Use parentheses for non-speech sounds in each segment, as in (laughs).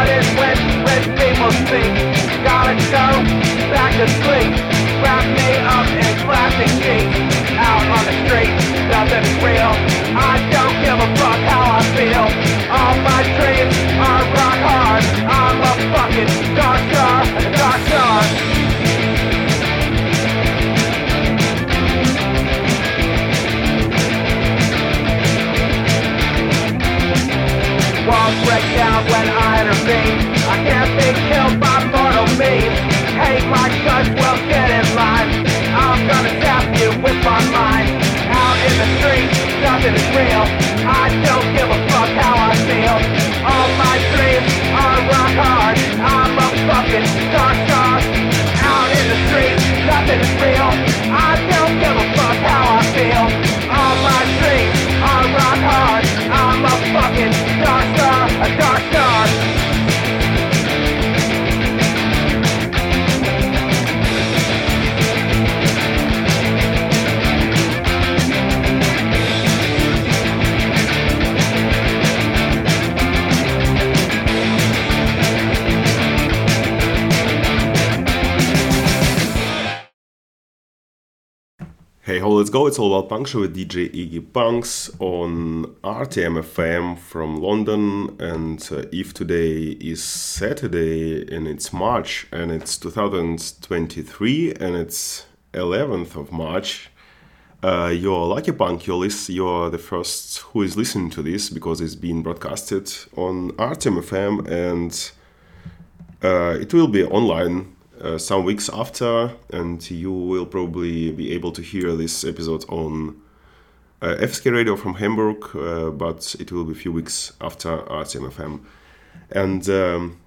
started when, when people think Gotta go back to sleep. Wrap me up in plastic sheets Out on the street, nothing's real. I don't give a fuck how I feel. All my dreams are rock hard. I'm a fucking dark star, dark star when I killed by mortal means. Hate my guts, well get in line. I'm gonna tap you with my mind. Out in the streets, nothing is real. I don't give a fuck how I feel. All my dreams are rock hard. I'm a fucking star star. Out in the streets, nothing is real. Hey ho, let's go. It's all about punk show with DJ Iggy Punks on RTM FM from London. And uh, if today is Saturday and it's March and it's 2023 and it's 11th of March, uh, you're lucky punk. You're, you're the first who is listening to this because it's being broadcasted on RTM FM and uh, it will be online uh, some weeks after, and you will probably be able to hear this episode on uh, FSK Radio from Hamburg, uh, but it will be a few weeks after RTMFM. And um,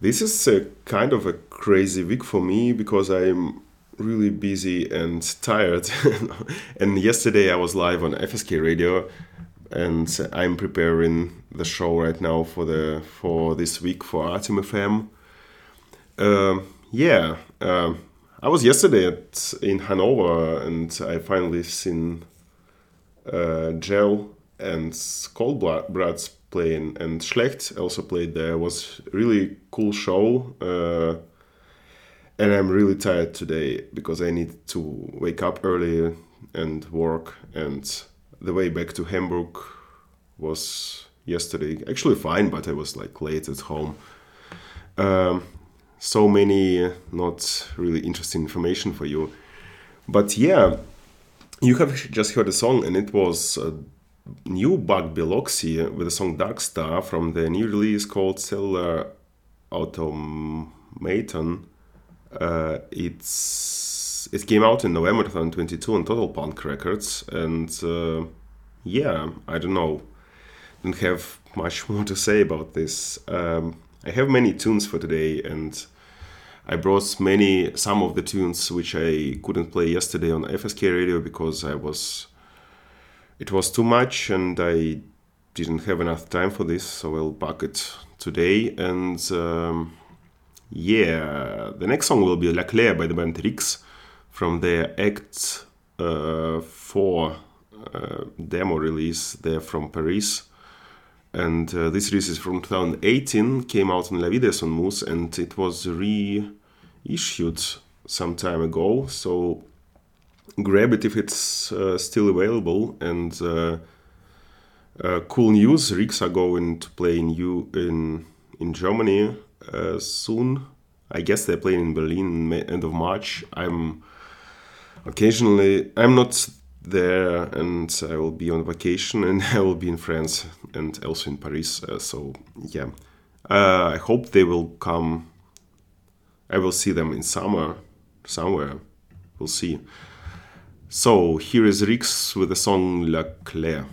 this is a kind of a crazy week for me because I'm really busy and tired. (laughs) and yesterday I was live on FSK Radio, and I'm preparing the show right now for the for this week for RTMFM. Uh, yeah, uh, I was yesterday at, in Hanover and I finally seen uh, Gel and Coldbloods playing and Schlecht also played there. It was really cool show. Uh, and I'm really tired today because I need to wake up early and work. And the way back to Hamburg was yesterday actually fine, but I was like late at home. Um, so many not really interesting information for you. But yeah, you have just heard a song, and it was new Buck Biloxi with the song Dark Star from the new release called Cellular Automaton. Uh, it's it came out in November 2022 on Total Punk Records, and uh, yeah, I don't know, don't have much (laughs) more to say about this. Um, I have many tunes for today, and I brought many some of the tunes which I couldn't play yesterday on FSK radio because I was it was too much and I didn't have enough time for this, so I'll pack it today. And um, yeah, the next song will be La Claire by the band Rixe from their Act uh, 4 uh, demo release. They're from Paris and uh, this release is from 2018 came out in La Vida Es Un Mus and it was reissued some time ago. So grab it if it's uh, still available and uh, uh cool news Rixe are going to play in you in in Germany uh, soon. I guess they're playing in Berlin end of March. I'm occasionally I'm not there and I will be on vacation (laughs) and I will be in France and also in Paris. Uh, so yeah, uh, I hope they will come. I will see them in summer somewhere. We'll see. So here is Rixe with the song La Claire.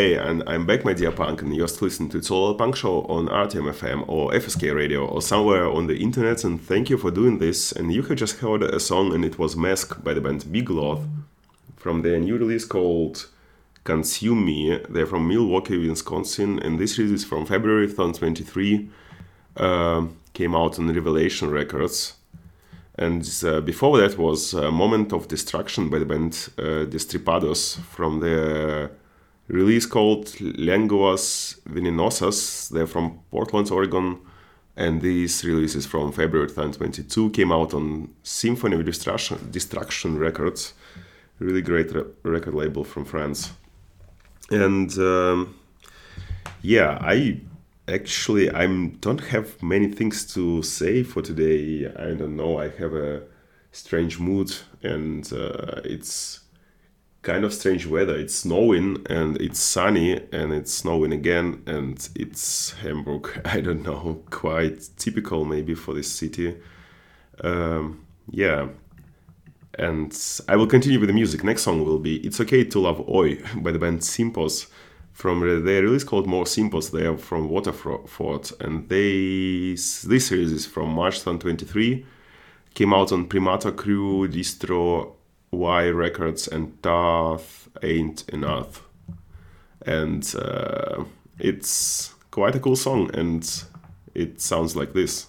Hey, and I'm back, my dear punk, and you're still listening to All Punk Show on RTM FM or FSK Radio or somewhere on the internet, and thank you for doing this. And you have just heard a song, and it was Mask by the band Big Laugh from their new release called Consume Me. They're from Milwaukee, Wisconsin, and this release from February 2023. Uh, came out on Revelation Records. And uh, before that was a Moment of Destruction by the band uh, Destripados from their release called Lenguas Venenosas. They're from Portland, Oregon, and this release is from February 2022. Came out on Symphony of Destruction, Destruction Records, really great re- record label from France. And um, yeah, I actually I don't have many things to say for today. I don't know. I have a strange mood, and uh, it's kind of strange weather. It's snowing and it's sunny and it's snowing again and it's Hamburg. (laughs) I don't know, quite typical maybe for this city. Um, yeah. And I will continue with the music. Next song will be It's Okay to Love Oi (laughs) by the band Sympos from their release called More Sympos. They are from Waterford and they this series is from March 2023. Came out on Primata Crew, Distro, Y Records and Darth Ain't Enough. And uh, it's quite a cool song, and it sounds like this.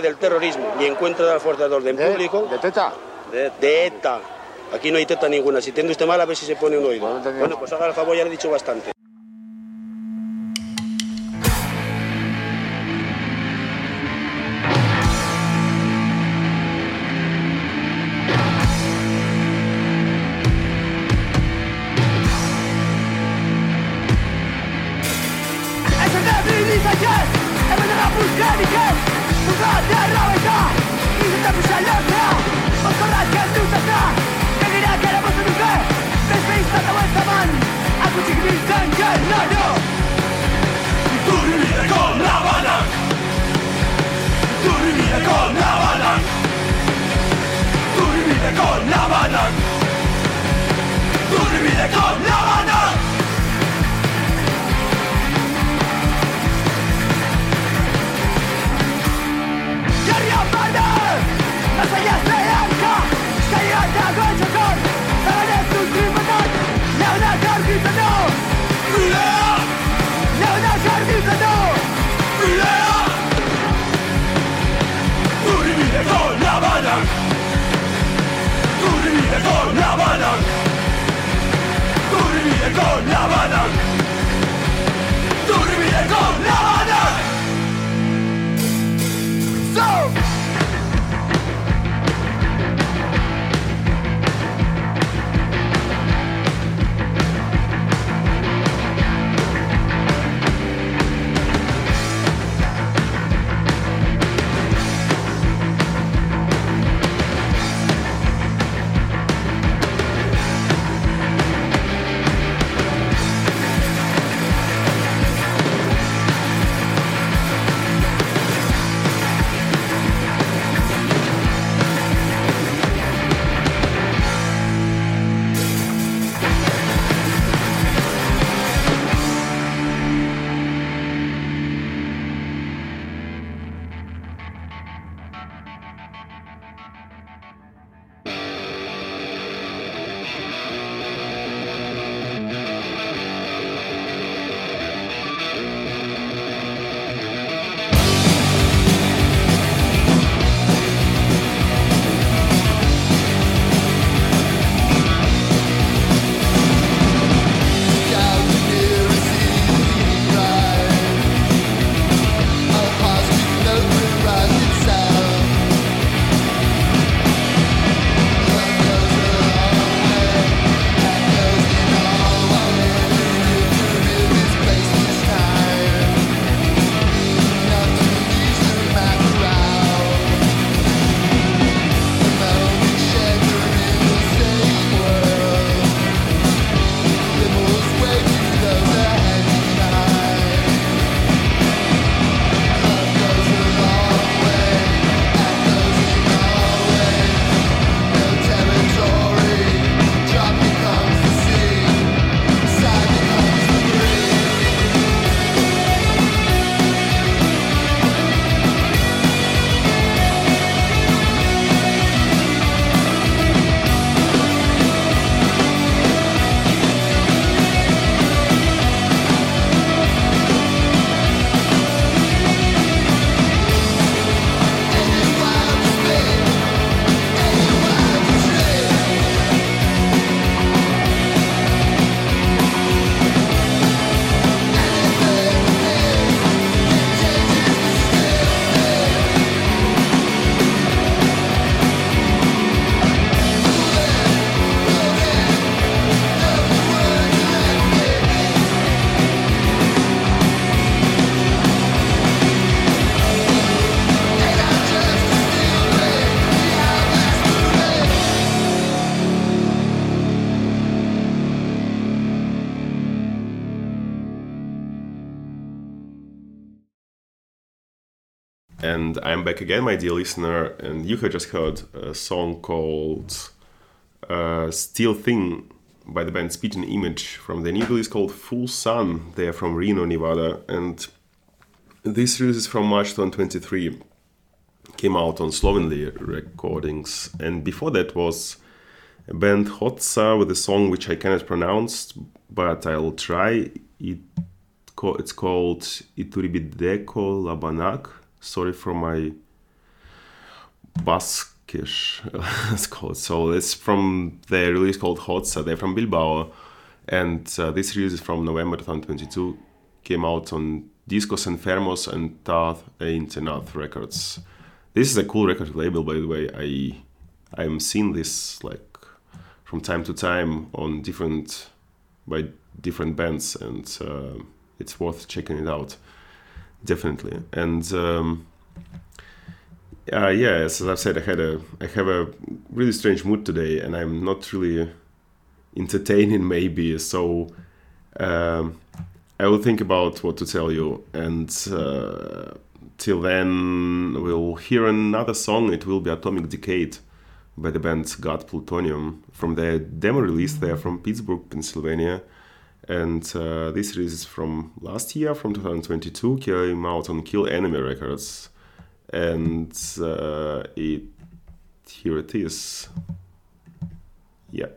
Del terrorismo y en contra de la fuerza de orden público. ¿De teta? De, ETA. Aquí no hay teta ninguna. Si tiene usted mal, a ver si se pone un oído. Bueno, pues haga el favor, ya le he dicho bastante. stay Go, now I don't. 逆战狂 And I'm back again, my dear listener, and you have just heard a song called uh, Thing by the band Spitting Image from the new release called Full Sun. They are from Reno, Nevada, and this release is from March 2023. Came out on Slovenly Recordings, and before that was a band Hotza with a song which I cannot pronounce, but I'll try. It, it's called Ituribideko Labanak sorry for my Baskish, (laughs) it's called. So it's from the release called Hotza. They're from Bilbao, and uh, this release is from November 2022. Came out on Discos Enfermos and Tath Internath Records. This is a cool record label, by the way. I I'm seeing this like from time to time on different by different bands, and uh, it's worth checking it out definitely. And um, uh, yeah, as I've said, I had a I have a really strange mood today, and I'm not really entertaining (laughs) maybe. So um, I will think about what to tell you, and uh, till then we'll hear another song. It will be Atomic Decade by the band God Plutonium from their demo release. there from Pittsburgh, Pennsylvania and uh, this release is from last year, from 2022, came out on Kill Enemy Records, and uh, it here it is. Yeah.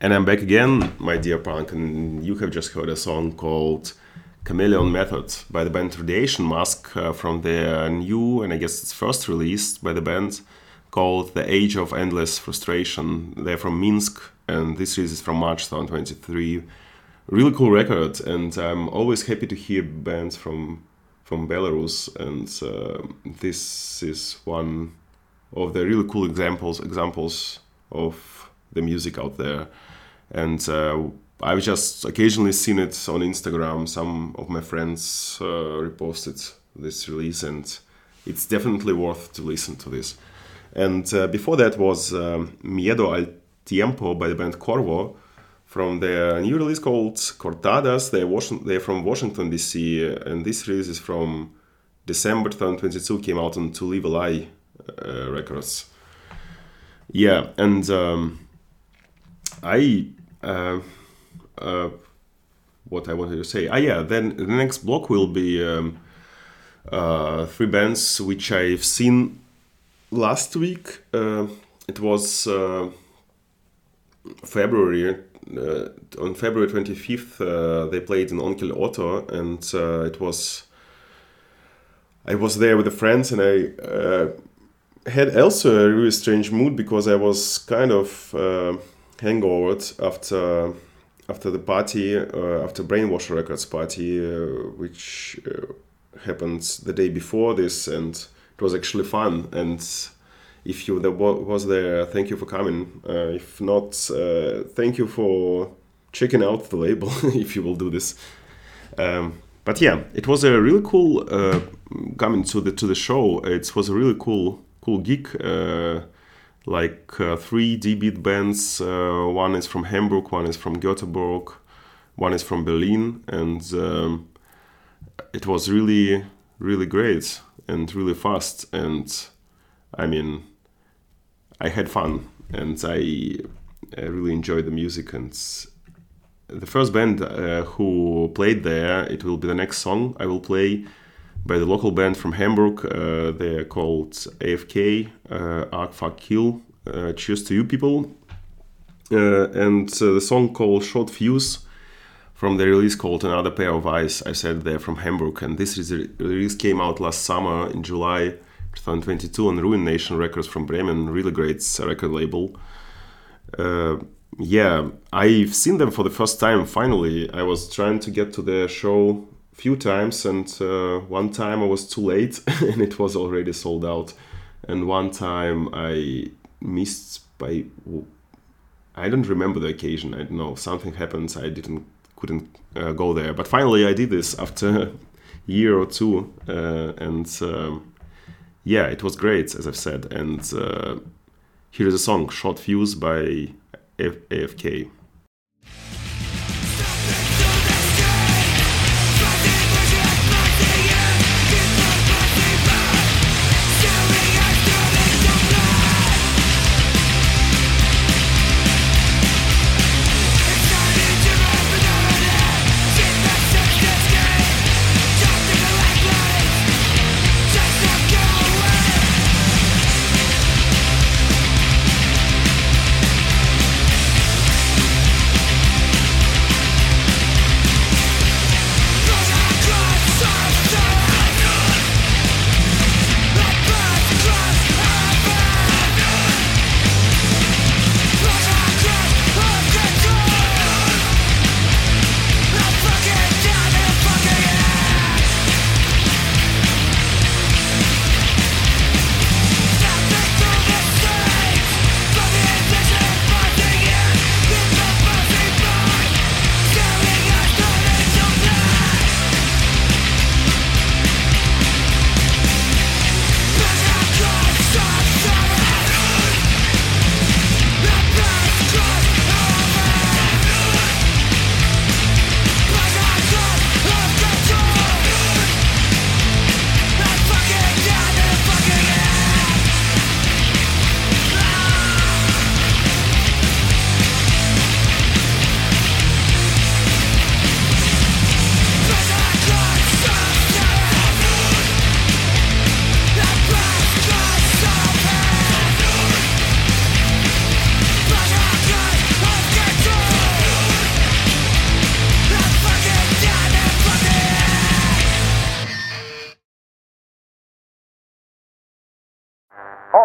And I'm back again, my dear punk, and you have just heard a song called Chameleon Method by the band Radiation Mask uh, from their new, and I guess it's first release by the band, called The Age of Endless Frustration. They're from Minsk, and this release is from March 2023. Really cool record, and I'm always happy to hear bands from from Belarus, and uh, this is one of the really cool examples examples of the music out there and uh, I've just occasionally seen it on Instagram. Some of my friends uh, reposted this release, and it's definitely worth to listen to this. And uh, before that was um, Miedo al Tiempo by the band Corvo from their new release called Cortadas. They're, they're from Washington, D.C., and this release is from December 2022, came out on To Live a Lie uh, Records. Yeah, and um, I uh, uh, what I wanted to say. Ah, yeah. Then the next block will be um, uh, three bands which I've seen last week. Uh, it was February. On February 25th, they played in Onkel Otto, and it was. I was there with the friends, and I had also a really strange mood because I was kind of hangover after after the party, uh, after Brainwash Records party, uh, which uh, happened the day before this, and it was actually fun. And if you there was there, thank you for coming. Uh, if not, uh, thank you for checking out the label (laughs) if you will do this. Um, but yeah, it was a really cool uh, coming to the to the show. It was a really cool cool gig like uh, three D-beat bands. Uh, one is from Hamburg, one is from Göteborg, one is from Berlin, and um, it was really, really great and really fast. And I mean, I had fun, and I, I really enjoyed the music. And the first band uh, who played there, it will be the next song I will play by the local band from Hamburg. Uh, they're called AFK, uh, Arc Fuck Kill. Uh, cheers to you people. Uh, and uh, the song called Short Fuse from the release called Another Pair of Eyes. I said they're from Hamburg, and this release came out last summer in July 2022 on Ruin Nation Records from Bremen, really great record label. Uh, yeah, I've seen them for the first time. Finally, I was trying to get to their show few times and uh, one time i was too late (laughs) and it was already sold out. And one time i missed by i don't remember the occasion i don't know something happens. i didn't couldn't uh, go there. But finally i did this after (laughs) a year or two uh, and um, yeah it was great as i've said. And uh, here is a song short fuse by F- afk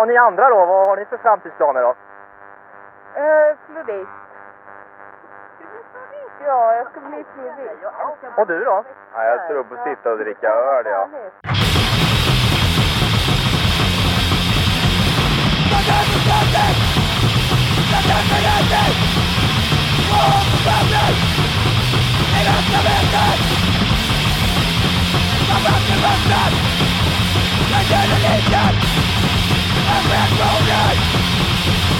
och ni andra då, vad har ni för framtidsplaner då? Uh, florist. Ja, jag ska bli florist. Och du då? Ja, jag tror på att sitta och dricka öl, ja.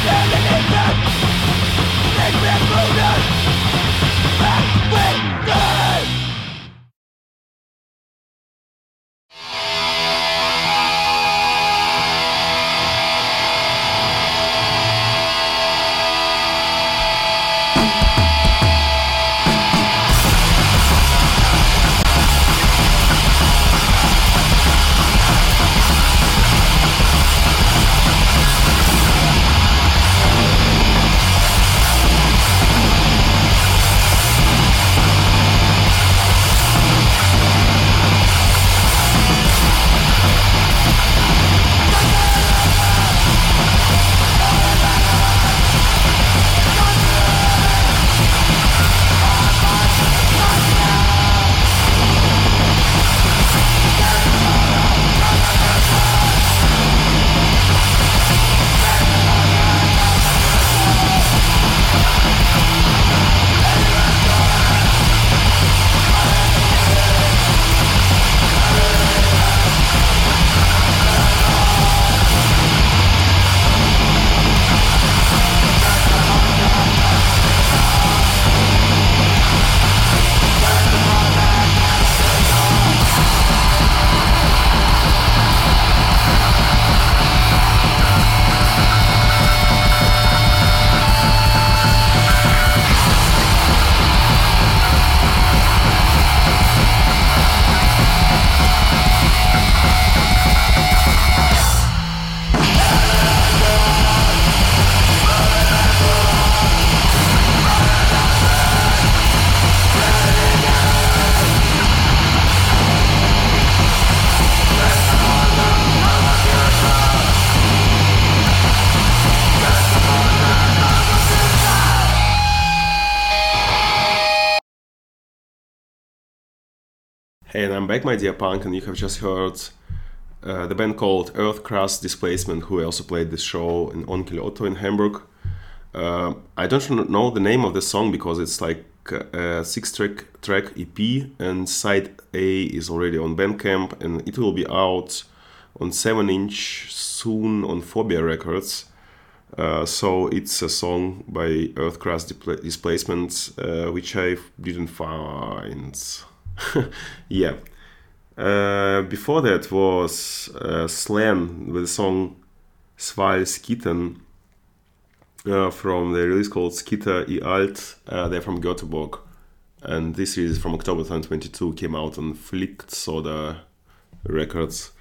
And I'm back, my dear punk, and you have just heard uh, the band called Earth Crust Displacement, who also played this show in Onkel in Hamburg. Uh, I don't know the name of the song because it's like a six track EP, and side A is already on Bandcamp, and it will be out on 7 inch soon on Phobia Records. Uh, so it's a song by Earth Crust Displacement, uh, which I didn't find. (laughs) yeah. Uh, before that was uh, Slan with the song Sval Skitten uh, from the release called Skitter i Alt. Uh, they're from Göteborg. And this is from October 2022, came out on Flicked Soda Records.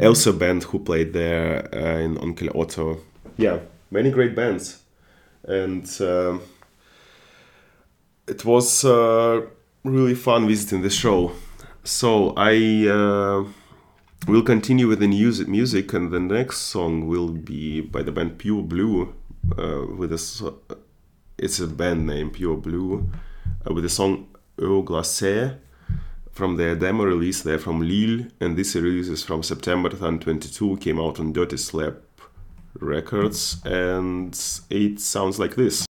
Also, a band who played there uh, in Onkel Otto. Yeah, many great bands. And um, it was uh, really fun visiting the show. So I uh, will continue with the music, music, and the next song will be by the band Peur Bleue. Uh, with a, it's a band name Peur Bleue, uh, with the song Eau Glacée. from their demo release. They're from Lille, and this release is from September 2022. Came out on Dirty Slap Records, and it sounds like this.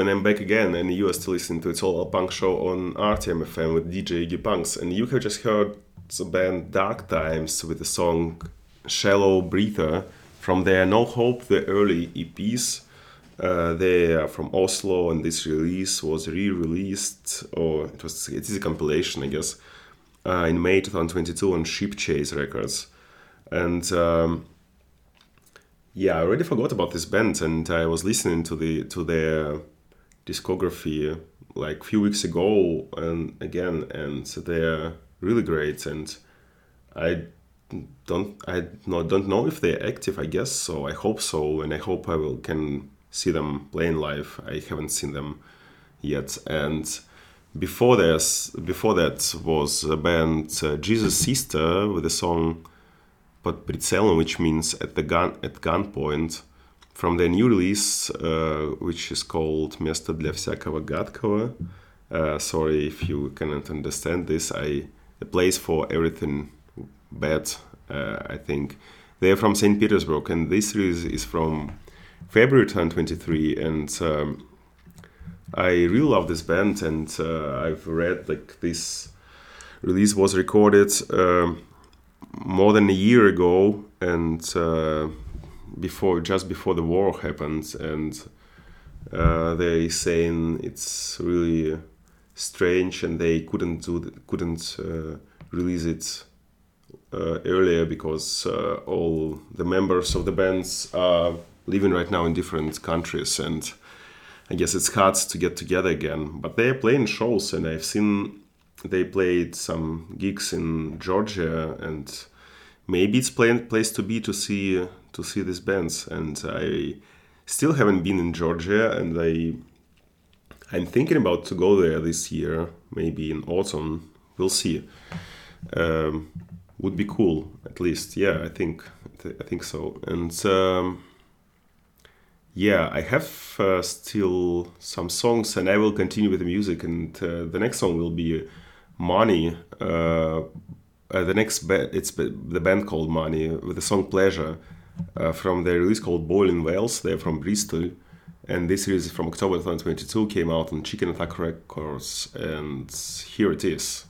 And I'm back again, and you are still listening to It's All About Punk Show on RTM FM with DJ Iggy Punks, and you have just heard the band Dark Times with the song Shallow Breather from their No Hope, the early EPs. Uh, they are from Oslo, and this release was re-released, or it was it is a compilation, I guess, uh, in May 2022 on Ship Chase Records, and. Um, yeah, I already forgot about this band, and I was listening to the to their discography like a few weeks ago, and again, and they're really great. And I don't I no, don't know if they're active. I guess so. I hope so, and I hope I will can see them playing live. I haven't seen them yet, and before this before that was a band uh, Jesus Sister with the song but Прицелом, which means at the gun at gunpoint, from their new release, uh, which is called Место для всякого гадкого. Uh, sorry if you cannot understand this. I the place for everything bad. Uh, I think they are from Saint Petersburg, and this release is from February 2023. And um, I really love this band, and uh, I've read like this release was recorded. Um, more than a year ago, and uh, before just before the war happened, and uh, they saying it's really strange, and they couldn't do couldn't uh, release it uh, earlier because uh, all the members of the bands are living right now in different countries, and I guess it's hard to get together again. But they are playing shows, and I've seen they played some gigs in Georgia, and maybe it's plain place to be to see to see these bands. And I still haven't been in Georgia, and I I'm thinking about to go there this year, maybe in autumn. We'll see. Um, would be cool, at least. Yeah, I think I think so. And um, yeah, I have uh, still some songs, and I will continue with the music. And uh, the next song will be "Möney." Uh, uh the next ba- it's the band called Möney with the song "Pleasure" uh, from their release called Boiling Wells. They're from Bristol, and this release from October 2022 came out on Chicken Attack Records, and here it is.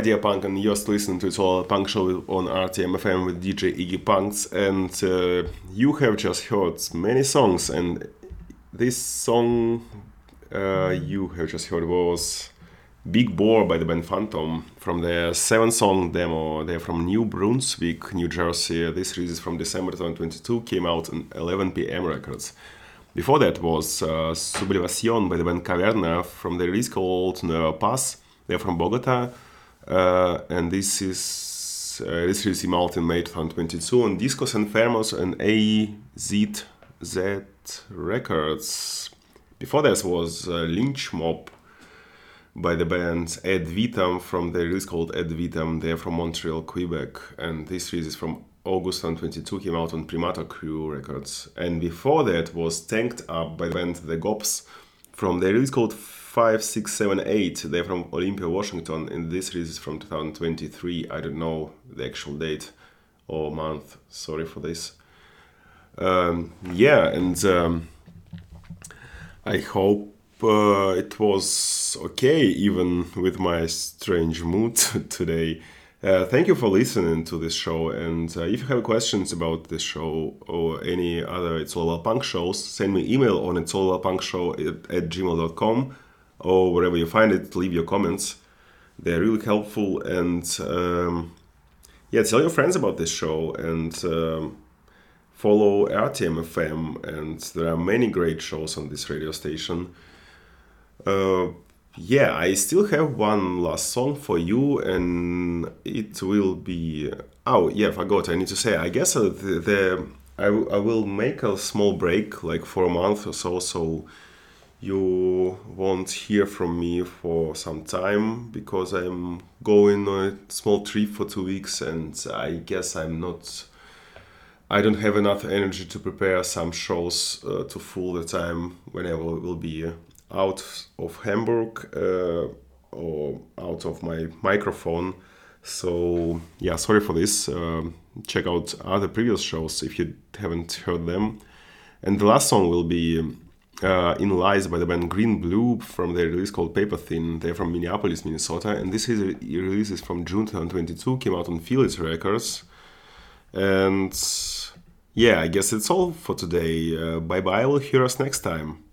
Dear punk, and you're listening to It's All Punk Show on RTM FM with DJ Iggy Punks, and uh, you have just heard many songs, and this song uh, you have just heard was Big Bore by the band Phantom from their seven song demo. They're from New Brunswick, New Jersey. This release from December 2022, came out on 11 pm records. Before that was uh, Sublevación by the band Caverna from the release called Nueva Paz. They're from Bogota. Uh, and this is uh, this release came out in May 2022 on Discos Enfermos and AZZ Records. Before this was uh, Lynch Mob by the band Ad Vitam from the release called Ad Vitam. They're from Montreal, Quebec, and this release is from August 2022, came out on Primata Crew Records. And before that was Tanked Up by the band The Gobs from the release called 5678. They're from Olympia, Washington, and this release is from 2023. I don't know the actual date or month. Sorry for this. Um, yeah, and um, I hope uh, it was okay, even with my strange mood (laughs) today. Uh, thank you for listening to this show. And uh, if you have questions about this show or any other It's All About Punk shows, send me email on It's All About Punk Show at, at gmail.com or wherever you find it. Leave your comments. They're really helpful. And um, yeah, tell your friends about this show and um, follow RTM FM. And there are many great shows on this radio station. Uh, yeah, I still have one last song for you, and it will be. Oh, yeah, I forgot. I need to say. I guess uh, the, the I, I will make a small break, like for a month or so, so you won't hear from me for some time because I'm going on a small trip for two weeks, and I guess I'm not. I don't have enough energy to prepare some shows uh, to full the time whenever we will be out of Hamburg uh, or out of my microphone. So yeah, sorry for this. Um, check out other previous shows if you haven't heard them. And the last song will be uh, "In Lies" by the band Green Blue from their release called Paper Thin. They're from Minneapolis, Minnesota, and this is a release is from June 2022. Came out on Feel It Records. And yeah, I guess it's all for today. Uh, bye bye. We'll hear us next time.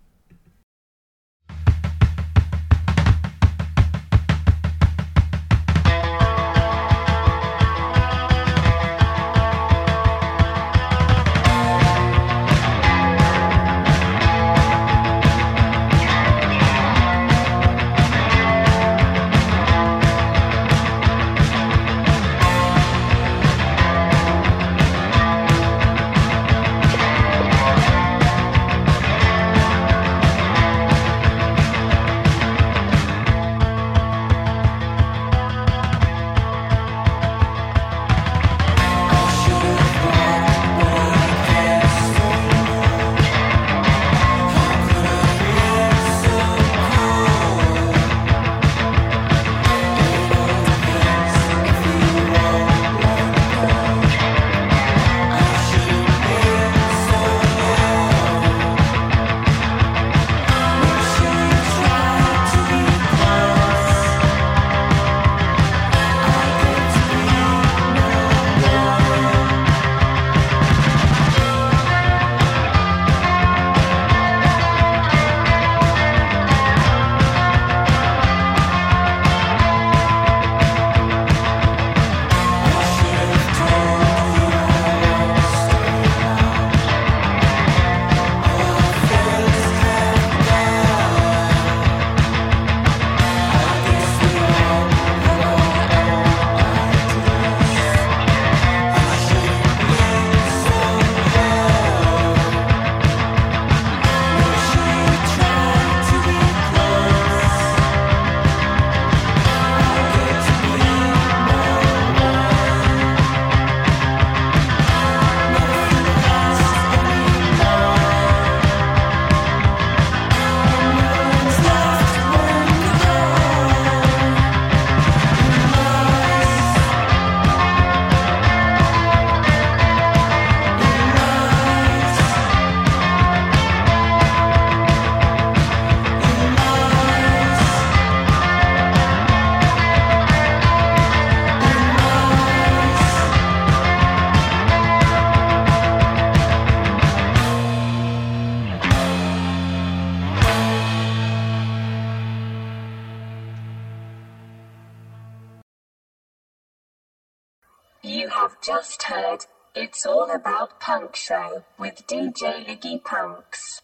Punk Show with DJ Iggy Punks.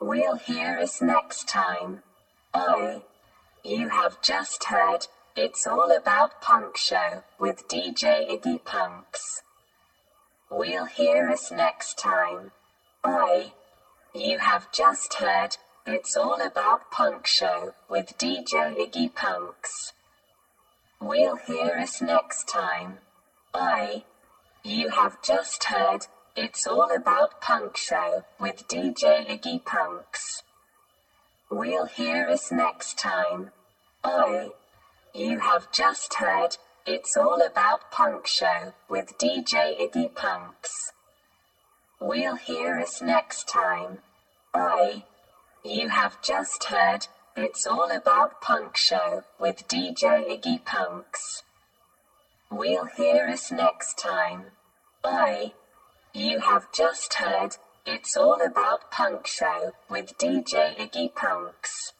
We'll hear us next time. Bye. You have just heard It's All About Punk Show with DJ Iggy Punks. We'll hear us next time. Bye. You have just heard It's All About Punk Show with DJ Iggy Punks. We'll hear us next time. Bye. You have just heard It's All About Punk Show with DJ Iggy Punks. We'll hear us next time. Bye. You have just heard It's All About Punk Show with DJ Iggy Punks. We'll hear us next time. Bye. You have just heard It's All About Punk Show with DJ Iggy Punks. We'll hear us next time. Bye. You have just heard It's All About Punk Show with DJ Iggy Punks.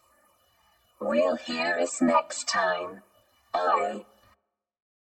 We'll hear us next time. Bye.